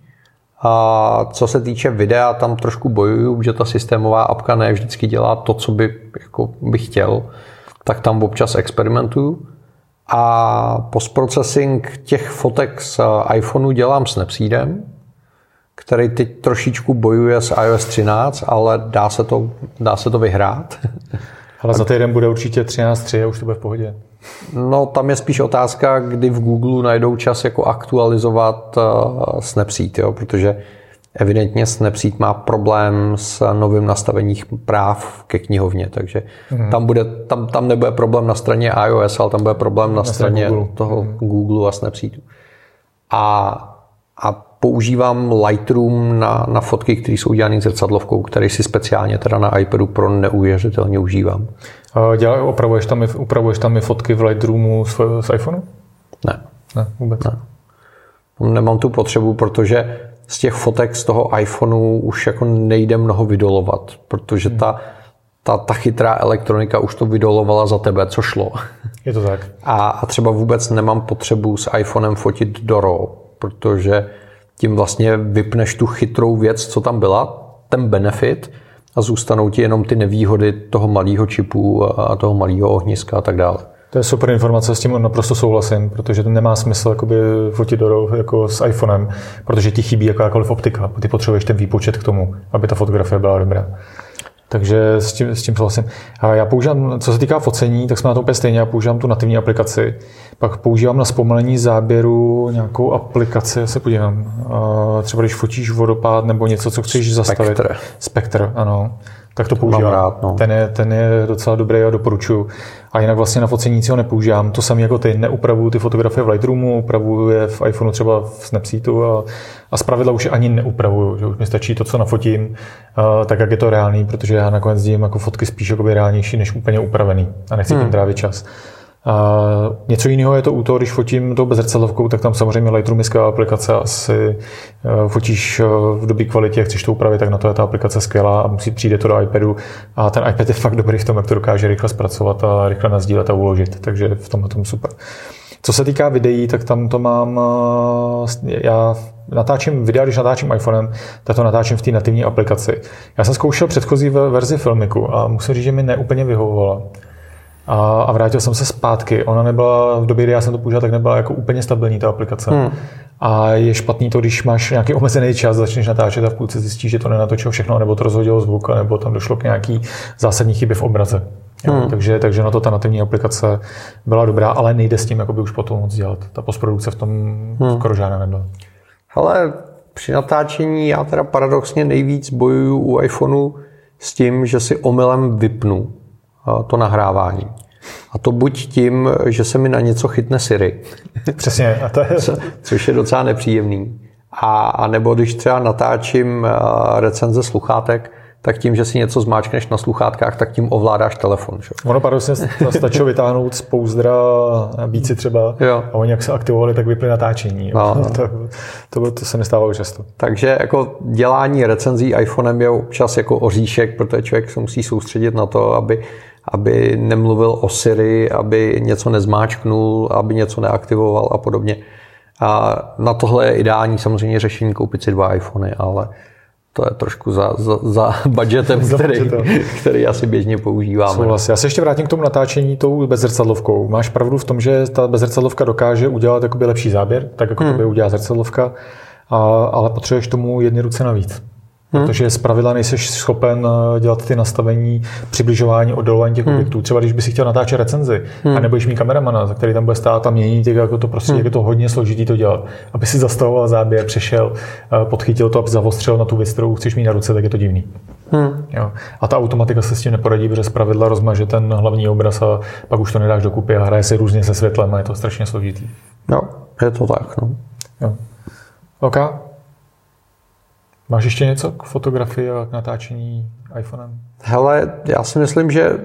A co se týče videa, tam trošku bojuju, že ta systémová apka ne vždycky dělá to, co by, jako bych chtěl, tak tam občas experimentuju. A postprocessing těch fotek z iPhoneu dělám Snapseedem, který teď trošičku bojuje s iOS 13, ale dá se to, dá se to vyhrát. Ale za týden bude určitě 13.3 a už to bude v pohodě. No, tam je spíš otázka, kdy v Google najdou čas jako aktualizovat uh, Snapseed, jo? protože evidentně Snapseed má problém s novým nastavením práv ke knihovně, takže mm. tam, bude, tam, tam nebude problém na straně iOS, ale tam bude problém na, na straně Google. toho mm. Google a Snapseedu. A, a používám Lightroom na, na fotky, které jsou dělané zrcadlovkou, který si speciálně teda na iPadu Pro neuvěřitelně užívám. Dělá, opravuješ, tam i, upravuješ tam i fotky v Lightroomu z, z iPhoneu? Ne. Ne, vůbec. Ne. Nemám tu potřebu, protože z těch fotek z toho iPhoneu už jako nejde mnoho vydolovat, protože hmm. ta, ta, ta chytrá elektronika už to vydolovala za tebe, co šlo. Je to tak. A, a třeba vůbec nemám potřebu s iPhonem fotit do RAW, protože tím vlastně vypneš tu chytrou věc, co tam byla, ten benefit, a zůstanou ti jenom ty nevýhody toho malého čipu a toho malého ohniska a tak dále. To je super informace, s tím naprosto souhlasím, protože to nemá smysl jakoby, fotit do jako s iPhonem, protože ti chybí jakákoliv optika. Ty potřebuješ ten výpočet k tomu, aby ta fotografie byla dobrá. Takže s tím, s tím souhlasím. A já používám, co se týká focení, tak jsme na to úplně stejně. Já používám tu nativní aplikaci. Pak používám na zpomalení záběru nějakou aplikaci, já se podívám. Třeba když fotíš vodopád nebo něco, co chceš zastavit. Spektr. Spektr, ano tak to používám. rád, no. ten, je, ten je docela dobrý a doporučuji. A jinak vlastně na focení nic ho nepoužívám. To samé jako ty, neupravuju ty fotografie v Lightroomu, upravuju je v iPhoneu třeba v Snapseedu a, a zpravidla už je ani neupravuju, že už mi stačí to, co nafotím, a, tak jak je to reálný, protože já nakonec dělím jako fotky spíš jako reálnější než úplně upravený a nechci hmm. tím trávit čas. A něco jiného je to u toho, když fotím to zrcadlovkou, tak tam samozřejmě Lightroom je aplikace. Asi eh, fotíš eh, v dobré kvalitě, chceš to upravit, tak na to je ta aplikace skvělá a musí přijde to do iPadu. A ten iPad je fakt dobrý v tom, jak to dokáže rychle zpracovat a rychle nazdílet a uložit. Takže v tomhle tom super. Co se týká videí, tak tam to mám, eh, já natáčím videa, když natáčím iPhonem, tak to natáčím v té nativní aplikaci. Já jsem zkoušel předchozí verzi Filmiku a musím říct, že mi neúplně vyhovovala a, a vrátil jsem se zpátky. Ona nebyla, v době, kdy já jsem to používal, tak nebyla jako úplně stabilní ta aplikace. Hmm. A je špatný to, když máš nějaký omezený čas, začneš natáčet a v půlce zjistíš, že to nenatočilo všechno, nebo to rozhodilo zvuk, nebo tam došlo k nějaký zásadní chybě v obraze. Hmm. takže, takže na to ta nativní aplikace byla dobrá, ale nejde s tím jakoby už potom moc dělat. Ta postprodukce v tom hmm. skoro žádná nebyla. Ale při natáčení já teda paradoxně nejvíc bojuju u iPhoneu s tím, že si omylem vypnu to nahrávání. A to buď tím, že se mi na něco chytne Siri. Přesně. A to je... Co, což je docela nepříjemný. A, a nebo když třeba natáčím recenze sluchátek, tak tím, že si něco zmáčkneš na sluchátkách, tak tím ovládáš telefon. Že? Ono paradoxně stačilo vytáhnout z pouzdra bíci třeba jo. a oni jak se aktivovali, tak vyply natáčení. No. to, to, to, se nestávalo často. Takže jako dělání recenzí iPhonem je občas jako oříšek, protože člověk se musí soustředit na to, aby aby nemluvil o Siri, aby něco nezmáčknul, aby něco neaktivoval a podobně. A na tohle je ideální samozřejmě řešení koupit si dva iPhony, ale to je trošku za, za, za budgetem, který, který asi běžně používáme. Souhlas. Já se ještě vrátím k tomu natáčení tou bezrcadlovkou. Máš pravdu v tom, že ta bezrcadlovka dokáže udělat jakoby lepší záběr, tak jako hmm. to by udělá zrcadlovka, a, ale potřebuješ tomu jedny ruce navíc. Protože z pravidla nejsi schopen eh, dělat ty nastavení, přibližování, oddalování těch hmm. objektů. Třeba když by si chtěl natáčet recenzi hmm. a nebudeš mít kameramana, za který tam bude stát a měnit, tak jako to prostě hmm. je to hodně složitý to dělat. Aby si zastavoval záběr, přešel, eh, podchytil to, aby zavostřel na tu věc, kterou chceš mít na ruce, tak je to divný. Hmm. Jo. A ta automatika se s tím neporadí, protože z pravidla rozmaže ten hlavní obraz a pak už to nedáš dokupy a hraje se různě se světlem a je to strašně složitý. Jo, je to tak. No. Jo. OK. Máš ještě něco k fotografii a k natáčení iPhonem? Hele, já si myslím, že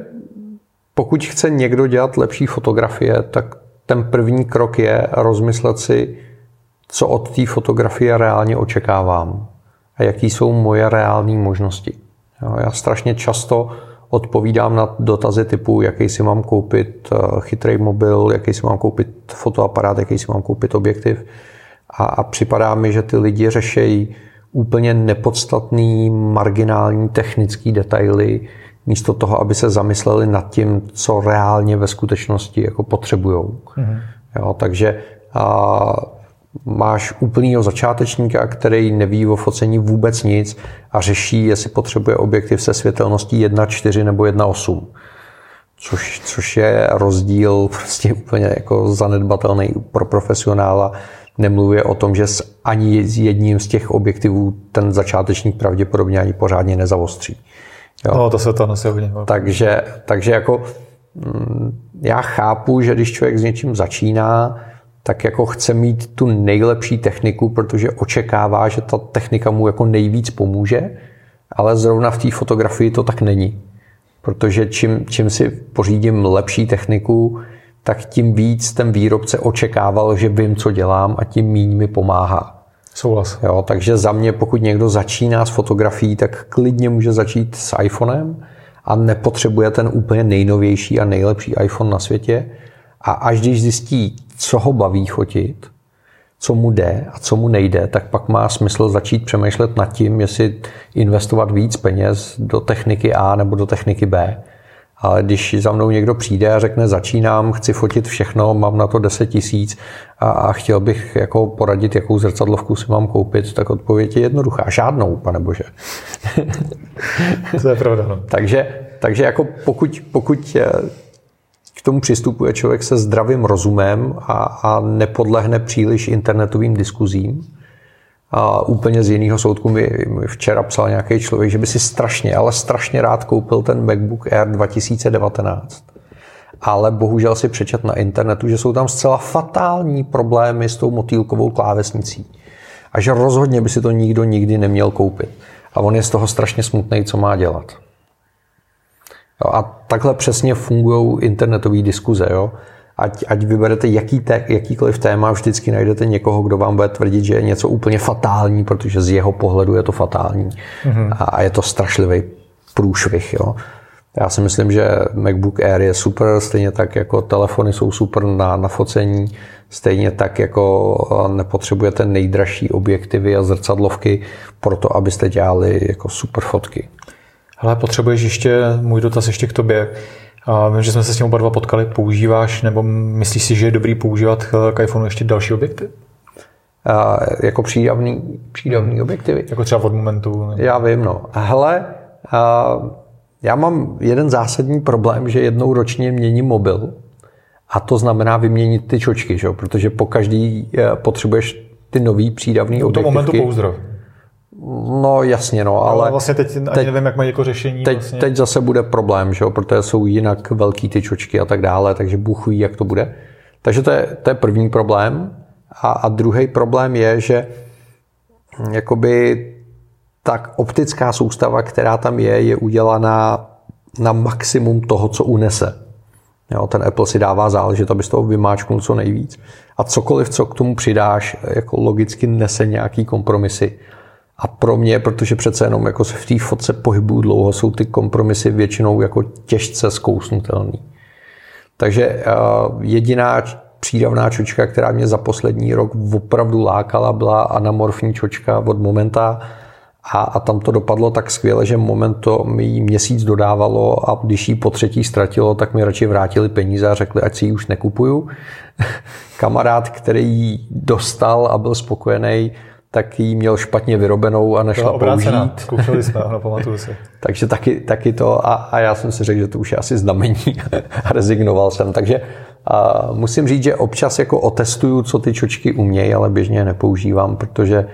pokud chce někdo dělat lepší fotografie, tak ten první krok je rozmyslet si, co od té fotografie reálně očekávám a jaký jsou moje reální možnosti. Já strašně často odpovídám na dotazy typu, jaký si mám koupit eh, chytrý mobil, jaký si mám koupit fotoaparát, jaký si mám koupit objektiv. A, a připadá mi, že ty lidi řešejí úplně nepodstatný, marginální technický detaily, místo toho, aby se zamysleli nad tím, co reálně ve skutečnosti jako potřebujou. Mm-hmm. Jo, takže a, máš úplného začátečníka, který neví o focení vůbec nic a řeší, jestli potřebuje objektiv se světelností 1.4 nebo 1.8. Což, což je rozdíl prostě úplně jako zanedbatelný pro profesionála. Nemluvě o tom, že s ani s jedním z těch objektivů ten začátečník pravděpodobně ani pořádně nezavostří. Jo. No, to se to nosí hodně. Takže, takže jako mm, já chápu, že když člověk s něčím začíná, tak jako chce mít tu nejlepší techniku, protože očekává, že ta technika mu jako nejvíc pomůže, ale zrovna v té fotografii to tak není. Protože čím, čím si pořídím lepší techniku, tak tím víc ten výrobce očekával, že vím, co dělám a tím míň mi pomáhá. Souhlas. Jo, takže za mě, pokud někdo začíná s fotografií, tak klidně může začít s iPhonem a nepotřebuje ten úplně nejnovější a nejlepší iPhone na světě. A až když zjistí, co ho baví fotit, co mu jde a co mu nejde, tak pak má smysl začít přemýšlet nad tím, jestli investovat víc peněz do techniky A nebo do techniky B. Ale když za mnou někdo přijde a řekne, začínám, chci fotit všechno, mám na to 10 tisíc a, a chtěl bych jako poradit, jakou zrcadlovku si mám koupit, tak odpověď je jednoduchá. Žádnou, pane bože. to je pravda. No. takže, takže jako pokud, pokud k tomu přistupuje člověk se zdravým rozumem a, a nepodlehne příliš internetovým diskuzím. A úplně z jiného soudku mi, včera psal nějaký člověk, že by si strašně, ale strašně rád koupil ten MacBook Air 2019. Ale bohužel si přečet na internetu, že jsou tam zcela fatální problémy s tou motýlkovou klávesnicí. A že rozhodně by si to nikdo nikdy neměl koupit. A on je z toho strašně smutný, co má dělat. A takhle přesně fungují internetové diskuze. Jo? Ať, ať vyberete jaký te, jakýkoliv téma, vždycky najdete někoho, kdo vám bude tvrdit, že je něco úplně fatální, protože z jeho pohledu je to fatální. Mm-hmm. A, a je to strašlivý průšvih. Jo? Já si myslím, že MacBook Air je super, stejně tak jako telefony jsou super na, na focení, stejně tak jako nepotřebujete nejdražší objektivy a zrcadlovky pro to, abyste dělali jako super fotky. Ale potřebuješ ještě, můj dotaz ještě k tobě. A vím, že jsme se s tím oba dva potkali. Používáš nebo myslíš si, že je dobrý používat k iPhoneu ještě další objekty? A jako přídavný, přídavný objektivy. Jako třeba od momentu. Ne? Já vím, no. Hele, a já mám jeden zásadní problém, že jednou ročně měním mobil. A to znamená vyměnit ty čočky, že? protože po každý eh, potřebuješ ty nový přídavný objektivky. U momentu pouzdrov. No jasně, no, ale... ale vlastně teď, teď ani nevím, jak mají jako řešení. Teď, vlastně. teď zase bude problém, že jo, protože jsou jinak velký ty čočky a tak dále, takže Bůh ví, jak to bude. Takže to je, to je první problém. A, a druhý problém je, že jakoby tak optická soustava, která tam je, je udělaná na maximum toho, co unese. Jo, ten Apple si dává záležet, aby z toho vymáčknul co nejvíc. A cokoliv, co k tomu přidáš, jako logicky nese nějaký kompromisy. A pro mě, protože přece jenom jako se v té fotce pohybuju dlouho, jsou ty kompromisy většinou jako těžce zkousnutelný. Takže jediná přídavná čočka, která mě za poslední rok opravdu lákala, byla anamorfní čočka od Momenta a, a tam to dopadlo tak skvěle, že Momento mi měsíc dodávalo a když ji po třetí ztratilo, tak mi radši vrátili peníze a řekli, ať si ji už nekupuju. Kamarád, který ji dostal a byl spokojený, tak ji měl špatně vyrobenou a nešla použít. Zkoušeli jsme, ano, pamatuju si. Takže taky, taky to a, a já jsem si řekl, že to už je asi znamení a rezignoval jsem. Takže a musím říct, že občas jako otestuju, co ty čočky umějí, ale běžně je nepoužívám, protože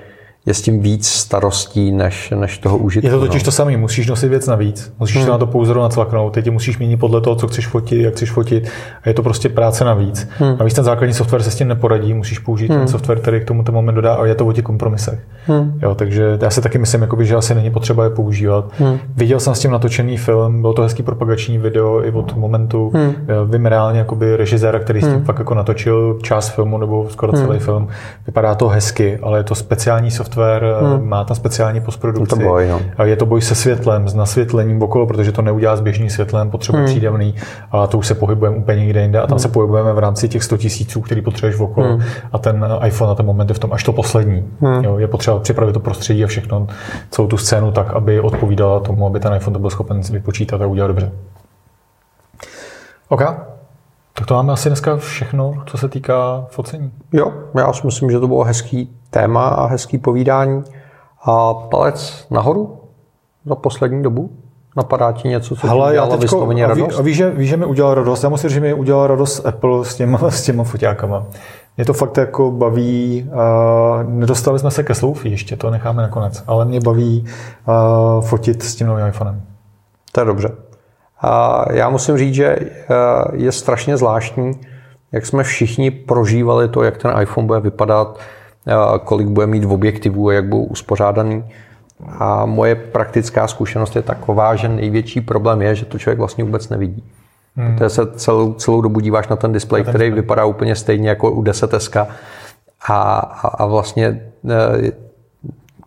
je s tím víc starostí než, než toho užitku. Je to totiž no. to samé, musíš nosit věc navíc, musíš hmm. se na to pouzoru nacvaknout, teď musíš měnit podle toho, co chceš fotit, jak chceš fotit a je to prostě práce navíc. Hmm. Navíc ten základní software se s tím neporadí, musíš použít hmm. ten software, který k tomu ten moment dodá a je to o těch kompromisech. Hmm. Jo, takže já si taky myslím, jakoby, že asi není potřeba je používat. Hmm. Viděl jsem s tím natočený film, byl to hezký propagační video i od momentu. Hmm. Vím reálně jakoby režiséra, který s tím hmm. fakt jako natočil část filmu nebo skoro hmm. celý film. Vypadá to hezky, ale je to speciální software software, hmm. má tam speciální postprodukci. Je to boj, no. Je to boj se světlem, s nasvětlením okolo, protože to neudělá s běžným světlem, potřebuje hmm. přídavný a to už se pohybujeme úplně někde jinde a tam hmm. se pohybujeme v rámci těch 100 tisíců, který potřebuješ okolo hmm. a ten iPhone na ten moment je v tom až to poslední. Hmm. Jo, je potřeba připravit to prostředí a všechno, celou tu scénu tak, aby odpovídala tomu, aby ten iPhone to byl schopen vypočítat a udělat dobře. OK. Tak to máme asi dneska všechno, co se týká focení. Jo, já si myslím, že to bylo hezký téma a hezký povídání. A palec nahoru za poslední dobu? Napadá ti něco, co Hele, já teďko, vysloveně a ví, radost? A víš, že, ví, že mi udělal radost? Já musím říct, že mi udělal radost Apple s těma, s těma foťákama. Mě to fakt jako baví. Uh, nedostali jsme se ke sloufí ještě, to necháme nakonec. Ale mě baví uh, fotit s tím novým iPhonem. To je dobře. A já musím říct, že je strašně zvláštní, jak jsme všichni prožívali to, jak ten iPhone bude vypadat, kolik bude mít v objektivů a jak budou uspořádaný. A moje praktická zkušenost je taková, že největší problém je, že to člověk vlastně vůbec nevidí. Hmm. Protože se celou, celou dobu díváš na ten displej, který vypadá úplně stejně jako u 10S a, a, a vlastně e,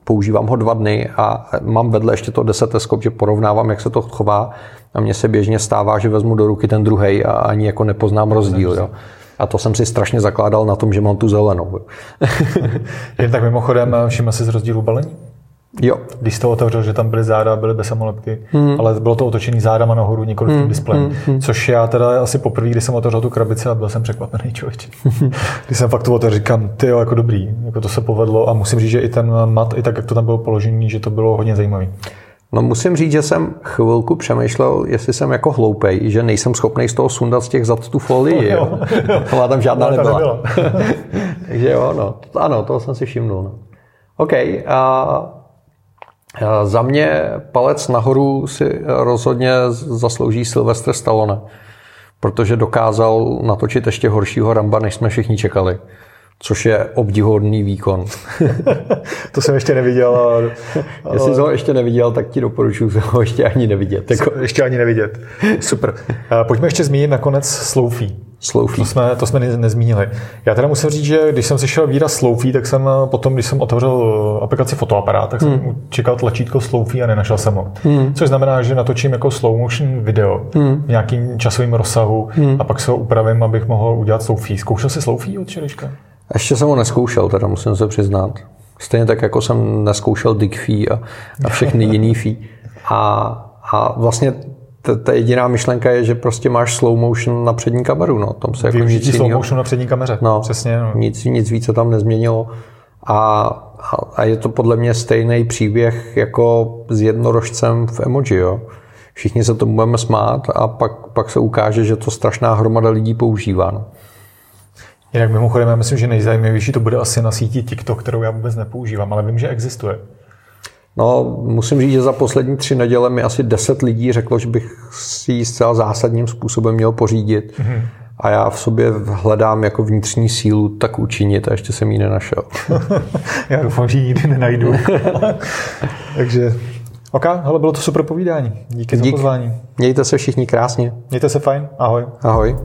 používám ho dva dny a mám vedle ještě to 10S, že porovnávám, jak se to chová a mně se běžně stává, že vezmu do ruky ten druhý a ani jako nepoznám rozdíl. Jo. A to jsem si strašně zakládal na tom, že mám tu zelenou. Jen tak mimochodem, všiml jsi z rozdílu balení? Jo. Když jsi to otevřel, že tam byly záda, byly bez samolepky, hmm. ale bylo to otočený zádama nahoru, nikoli hmm. tím displejem. Hmm, hmm. Což já teda asi poprvé, když jsem otevřel tu krabici a byl jsem překvapený člověk. když jsem fakt to otevřel, říkám, ty jo, jako dobrý, jako to se povedlo a musím říct, že i ten mat, i tak, jak to tam bylo položený, že to bylo hodně zajímavý. No musím říct, že jsem chvilku přemýšlel, jestli jsem jako hloupej, že nejsem schopný z toho sundat z těch zad tu folii. Jo. jo. tam žádná nebyla. nebyla. Takže jo, no. Ano, toho jsem si všimnul. No. OK. A, a za mě palec nahoru si rozhodně zaslouží Sylvester Stallone, protože dokázal natočit ještě horšího Ramba, než jsme všichni čekali což je obdivodný výkon. to jsem ještě neviděl. Ale... Jestli jsi ho ještě neviděl, tak ti doporučuji ho ještě ani nevidět. Jako... Ještě ani nevidět. Super. Pojďme ještě zmínit nakonec Sloufí. Sloufí. To jsme, to jsme nezmínili. Já teda musím říct, že když jsem slyšel výraz Sloufí, tak jsem potom, když jsem otevřel aplikaci fotoaparát, tak jsem hmm. čekal tlačítko Sloufí a nenašel jsem ho. Hmm. Což znamená, že natočím jako slow motion video hmm. v nějakým časovým rozsahu hmm. a pak se ho upravím, abych mohl udělat Sloufí. Zkoušel jsi Sloufí od Čeliška? Ještě jsem ho neskoušel, teda musím se přiznat. Stejně tak, jako jsem neskoušel Digfee a, a všechny jiný fee. A, a vlastně ta jediná myšlenka je, že prostě máš slow motion na přední kameru. No. Tam se jako nic slow motion na přední kameře. No, Přesně. No. Nic, nic víc se tam nezměnilo. A, a, a je to podle mě stejný příběh jako s jednorožcem v emoji. Jo. Všichni se tomu budeme smát a pak, pak se ukáže, že to strašná hromada lidí používá. No. Jinak mimochodem, já myslím, že nejzajímavější to bude asi na síti TikTok, kterou já vůbec nepoužívám, ale vím, že existuje. No, musím říct, že za poslední tři neděle mi asi deset lidí řeklo, že bych si ji zcela zásadním způsobem měl pořídit. Mm-hmm. A já v sobě hledám jako vnitřní sílu tak učinit a ještě jsem ji nenašel. já doufám, že ji nikdy nenajdu. Takže OK, ale bylo to super povídání. Díky Dík. za pozvání. Mějte se všichni krásně. Mějte se fajn. Ahoj. Ahoj.